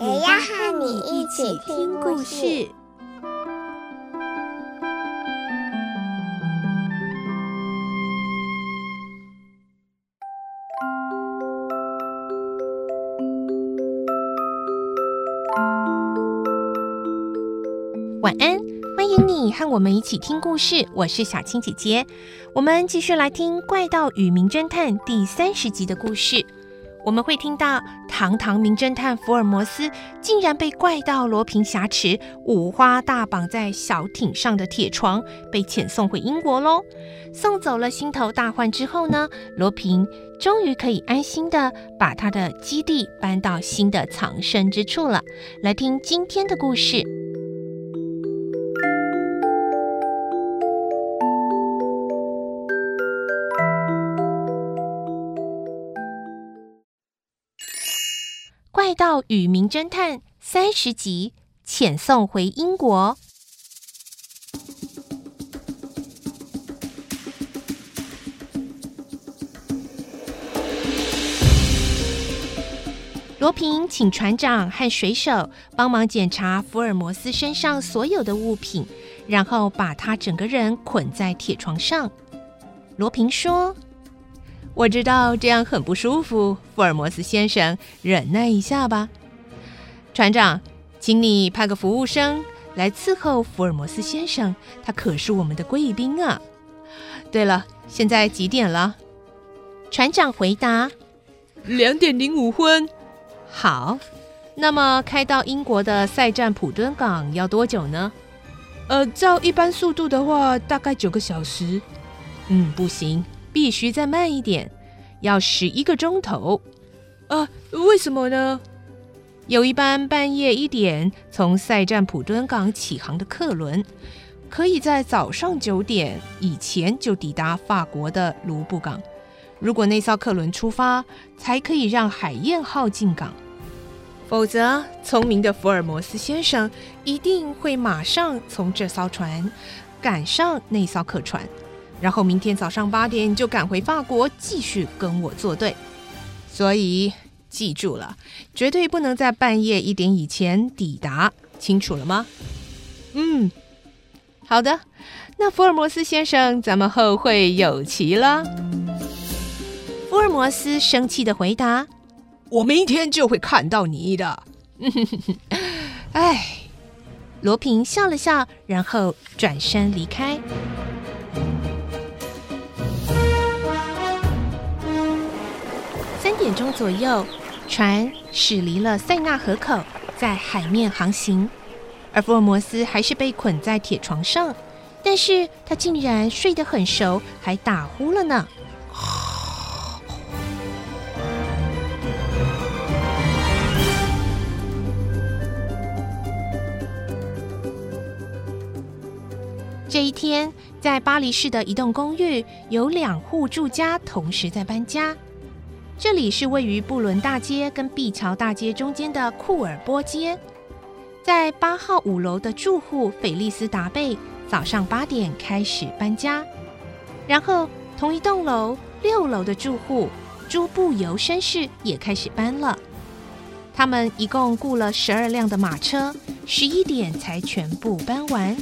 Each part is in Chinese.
也要和你一起听故事。晚安，欢迎你和我们一起听故事。我是小青姐姐，我们继续来听《怪盗与名侦探》第三十集的故事。我们会听到堂堂名侦探福尔摩斯竟然被怪盗罗平挟持，五花大绑在小艇上的铁床，被遣送回英国喽。送走了心头大患之后呢，罗平终于可以安心的把他的基地搬到新的藏身之处了。来听今天的故事。盗与名侦探三十集，遣送回英国。罗平请船长和水手帮忙检查福尔摩斯身上所有的物品，然后把他整个人捆在铁床上。罗平说。我知道这样很不舒服，福尔摩斯先生，忍耐一下吧。船长，请你派个服务生来伺候福尔摩斯先生，他可是我们的贵宾啊。对了，现在几点了？船长回答：两点零五分。好，那么开到英国的塞占普敦港要多久呢？呃，照一般速度的话，大概九个小时。嗯，不行。必须再慢一点，要十一个钟头。啊，为什么呢？有一班半夜一点从塞占普敦港起航的客轮，可以在早上九点以前就抵达法国的卢布港。如果那艘客轮出发，才可以让海燕号进港。否则，聪明的福尔摩斯先生一定会马上从这艘船赶上那艘客船。然后明天早上八点就赶回法国，继续跟我作对。所以记住了，绝对不能在半夜一点以前抵达，清楚了吗？嗯，好的。那福尔摩斯先生，咱们后会有期了。福尔摩斯生气的回答：“我明天就会看到你的。”哎，罗平笑了笑，然后转身离开。钟左右，船驶离了塞纳河口，在海面航行，而福尔摩斯还是被捆在铁床上，但是他竟然睡得很熟，还打呼了呢。这一天，在巴黎市的一栋公寓，有两户住家同时在搬家。这里是位于布伦大街跟碧桥大街中间的库尔波街，在八号五楼的住户菲利斯达贝早上八点开始搬家，然后同一栋楼六楼的住户朱布尤绅士也开始搬了。他们一共雇了十二辆的马车，十一点才全部搬完。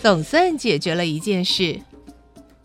总算解决了一件事。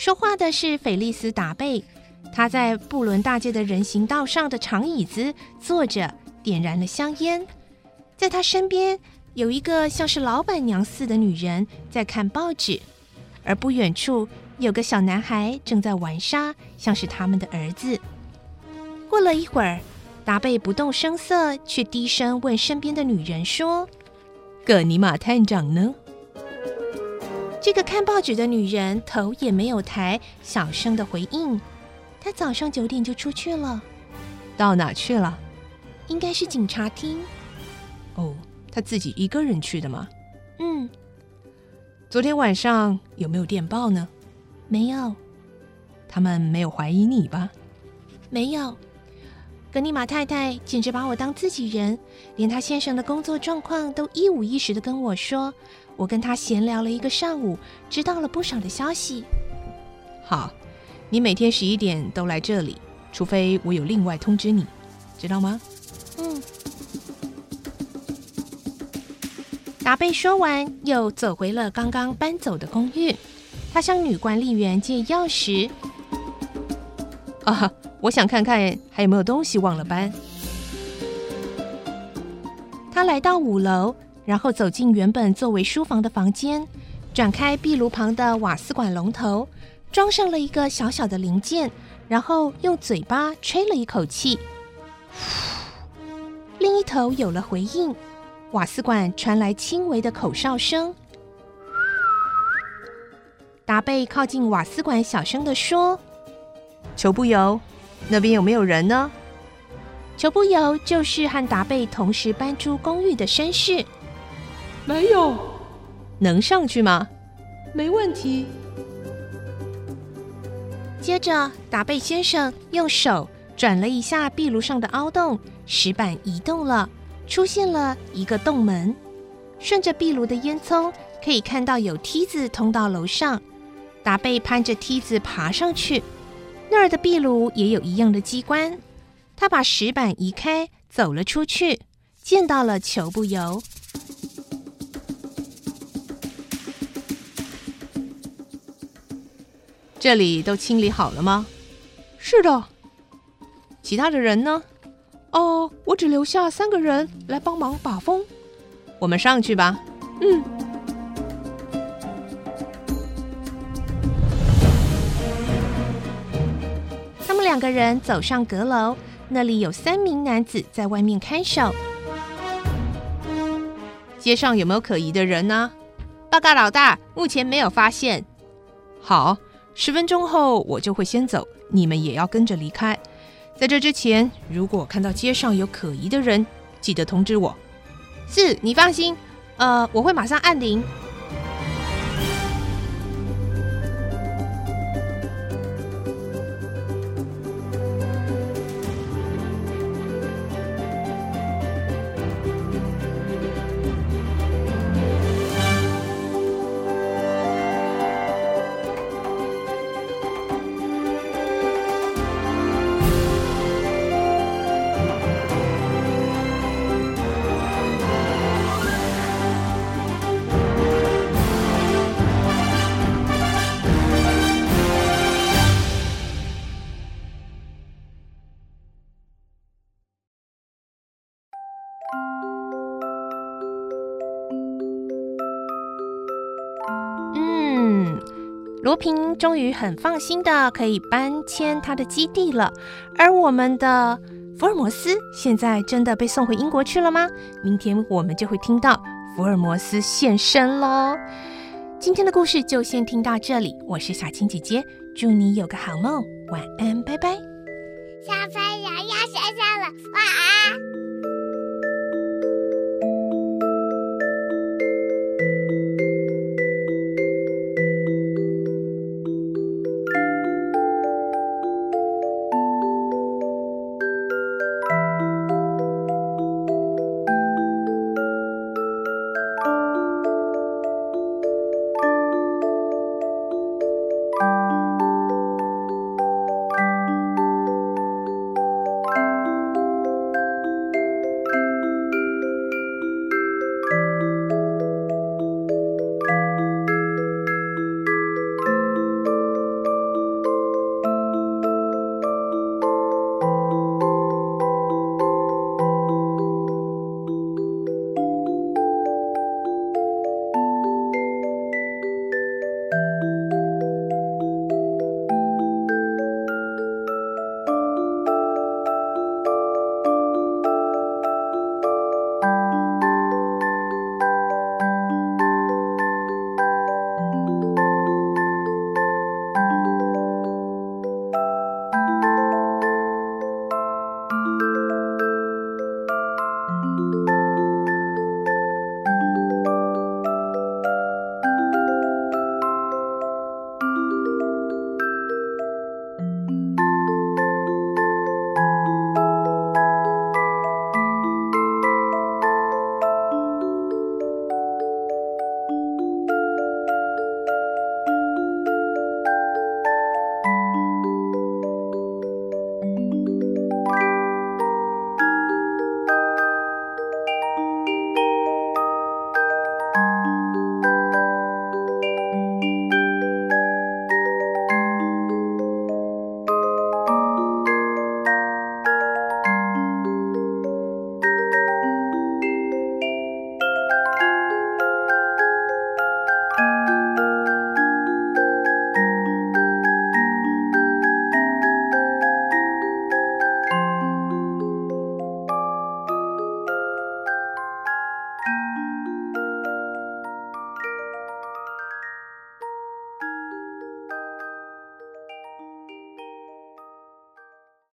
说话的是菲利斯·达贝，他在布伦大街的人行道上的长椅子坐着，点燃了香烟。在他身边有一个像是老板娘似的女人在看报纸，而不远处有个小男孩正在玩沙，像是他们的儿子。过了一会儿，达贝不动声色，却低声问身边的女人说：“葛尼玛探长呢？”这个看报纸的女人头也没有抬，小声的回应：“她早上九点就出去了。”到哪去了？应该是警察厅。哦，她自己一个人去的吗？嗯。昨天晚上有没有电报呢？没有。他们没有怀疑你吧？没有。格尼玛太太简直把我当自己人，连她先生的工作状况都一五一十的跟我说。我跟她闲聊了一个上午，知道了不少的消息。好，你每天十一点都来这里，除非我有另外通知你，知道吗？嗯。达贝说完，又走回了刚刚搬走的公寓。他向女管理员借钥匙。啊。我想看看还有没有东西忘了搬。他来到五楼，然后走进原本作为书房的房间，转开壁炉旁的瓦斯管龙头，装上了一个小小的零件，然后用嘴巴吹了一口气，另一头有了回应，瓦斯管传来轻微的口哨声。达贝靠近瓦斯管，小声地说：“求不油。”那边有没有人呢？裘布尤就是和达贝同时搬出公寓的绅士。没有，能上去吗？没问题。接着，达贝先生用手转了一下壁炉上的凹洞，石板移动了，出现了一个洞门。顺着壁炉的烟囱，可以看到有梯子通到楼上。达贝攀着梯子爬上去。那儿的壁炉也有一样的机关，他把石板移开，走了出去，见到了裘不由。这里都清理好了吗？是的。其他的人呢？哦，我只留下三个人来帮忙把风。我们上去吧。嗯。两个人走上阁楼，那里有三名男子在外面看守。街上有没有可疑的人呢？报告老大，目前没有发现。好，十分钟后我就会先走，你们也要跟着离开。在这之前，如果看到街上有可疑的人，记得通知我。是，你放心，呃，我会马上按铃。平终于很放心的可以搬迁他的基地了，而我们的福尔摩斯现在真的被送回英国去了吗？明天我们就会听到福尔摩斯现身喽。今天的故事就先听到这里，我是小青姐姐，祝你有个好梦，晚安，拜拜。小朋友要睡觉了，晚安。